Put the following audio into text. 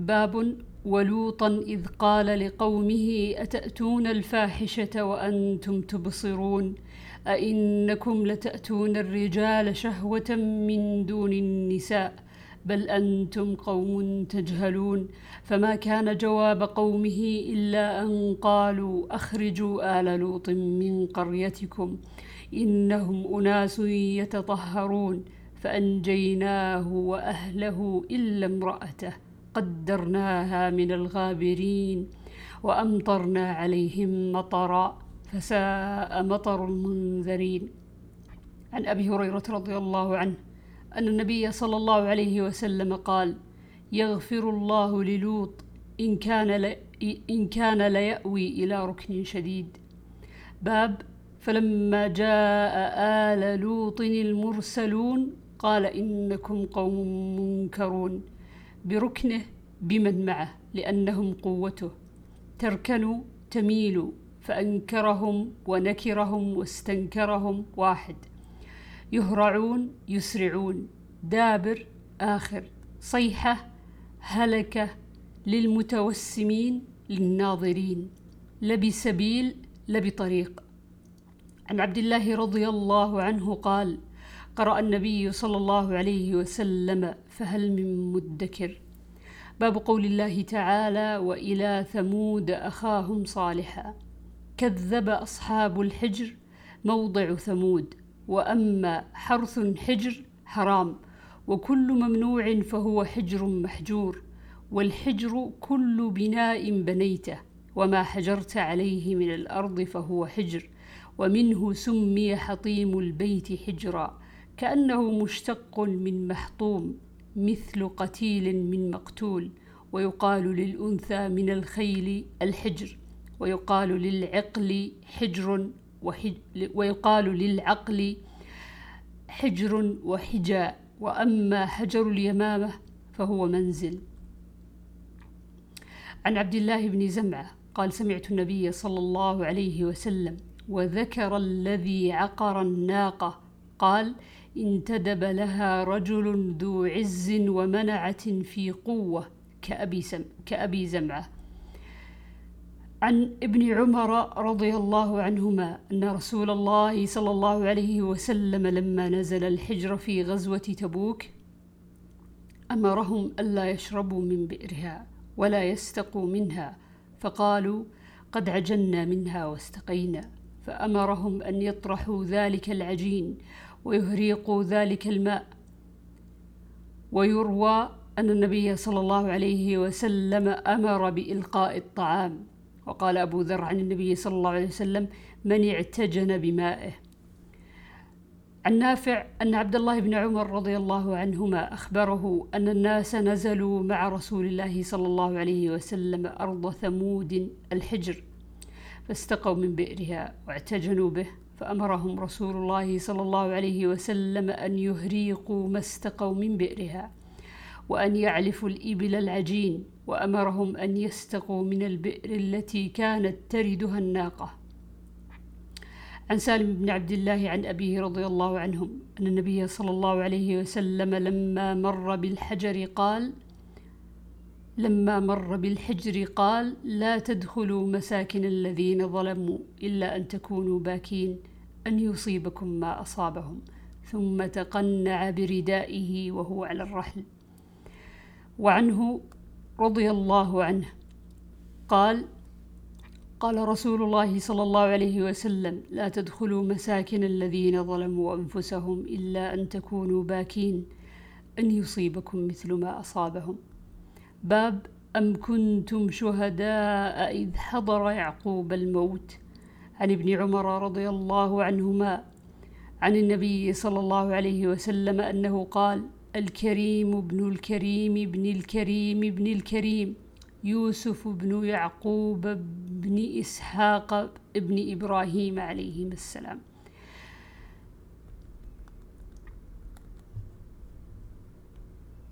باب ولوطا إذ قال لقومه أتأتون الفاحشة وأنتم تبصرون؟ أئنكم لتأتون الرجال شهوة من دون النساء؟ بل أنتم قوم تجهلون. فما كان جواب قومه إلا أن قالوا أخرجوا آل لوط من قريتكم إنهم أناس يتطهرون فأنجيناه وأهله إلا امرأته. قدرناها من الغابرين وأمطرنا عليهم مطرا فساء مطر المنذرين. عن أبي هريرة رضي الله عنه أن النبي صلى الله عليه وسلم قال يغفر الله للوط إن كان, إن كان ليأوي إلى ركن شديد. باب فلما جاء آل لوط المرسلون قال إنكم قوم منكرون. بركنه بمن معه لأنهم قوته. تركنوا تميل فأنكرهم ونكرهم واستنكرهم واحد. يهرعون يسرعون. دابر آخر. صيحة هلكة. للمتوسمين للناظرين. لبسبيل لبطريق عن عبد الله رضي الله عنه قال قرأ النبي صلى الله عليه وسلم فهل من مدكر؟ باب قول الله تعالى وإلى ثمود أخاهم صالحا. كذب أصحاب الحجر موضع ثمود وأما حرث حجر حرام وكل ممنوع فهو حجر محجور والحجر كل بناء بنيته وما حجرت عليه من الأرض فهو حجر ومنه سمي حطيم البيت حجرا كأنه مشتق من محطوم. مثل قتيل من مقتول ويقال للأنثى من الخيل الحجر ويقال للعقل حجر وحج ويقال للعقل حجر وحجاء. وأما حجر اليمامة فهو منزل. عن عبد الله بن زمعة قال سمعت النبي صلى الله عليه وسلم وذكر الذي عقر الناقة قال انتدب لها رجل ذو عز ومنعة في قوة كأبي, سم كأبي زمعة. عن ابن عمر رضي الله عنهما أن رسول الله صلى الله عليه وسلم لما نزل الحجر في غزوة تبوك أمرهم ألا يشربوا من بئرها ولا يستقوا منها فقالوا قد عجلنا منها واستقينا فأمرهم أن يطرحوا ذلك العجين ويهريقوا ذلك الماء. ويروى أن النبي صلى الله عليه وسلم أمر بإلقاء الطعام. وقال أبو ذر عن النبي صلى الله عليه وسلم من اعتجن بمائه. عن نافع أن عبد الله بن عمر رضي الله عنهما أخبره أن الناس نزلوا مع رسول الله صلى الله عليه وسلم أرض ثمود الحجر فاستقوا من بئرها واعتجنوا به. فأمرهم رسول الله صلى الله عليه وسلم أن يهريقوا ما استقوا من بئرها وأن يعلفوا الإبل العجين وأمرهم أن يستقوا من البئر التي كانت تردها الناقة. عن سالم بن عبد الله عن أبيه رضي الله عنهم أن النبي صلى الله عليه وسلم لما مر بالحجر قال لما مر بالحجر قال لا تدخلوا مساكن الذين ظلموا إلا أن تكونوا باكين أن يصيبكم ما أصابهم ثم تقنع بردائه وهو على الرحل. وعنه رضي الله عنه قال قال رسول الله صلى الله عليه وسلم لا تدخلوا مساكن الذين ظلموا أنفسهم إلا أن تكونوا باكين أن يصيبكم مثل ما أصابهم. باب أم كنتم شهداء إذ حضر يعقوب الموت؟ عن ابن عمر رضي الله عنهما عن النبي صلى الله عليه وسلم أنه قال الكريم ابن الكريم ابن الكريم ابن الكريم يوسف بن يعقوب بن إسحاق ابن إبراهيم عليهما السلام.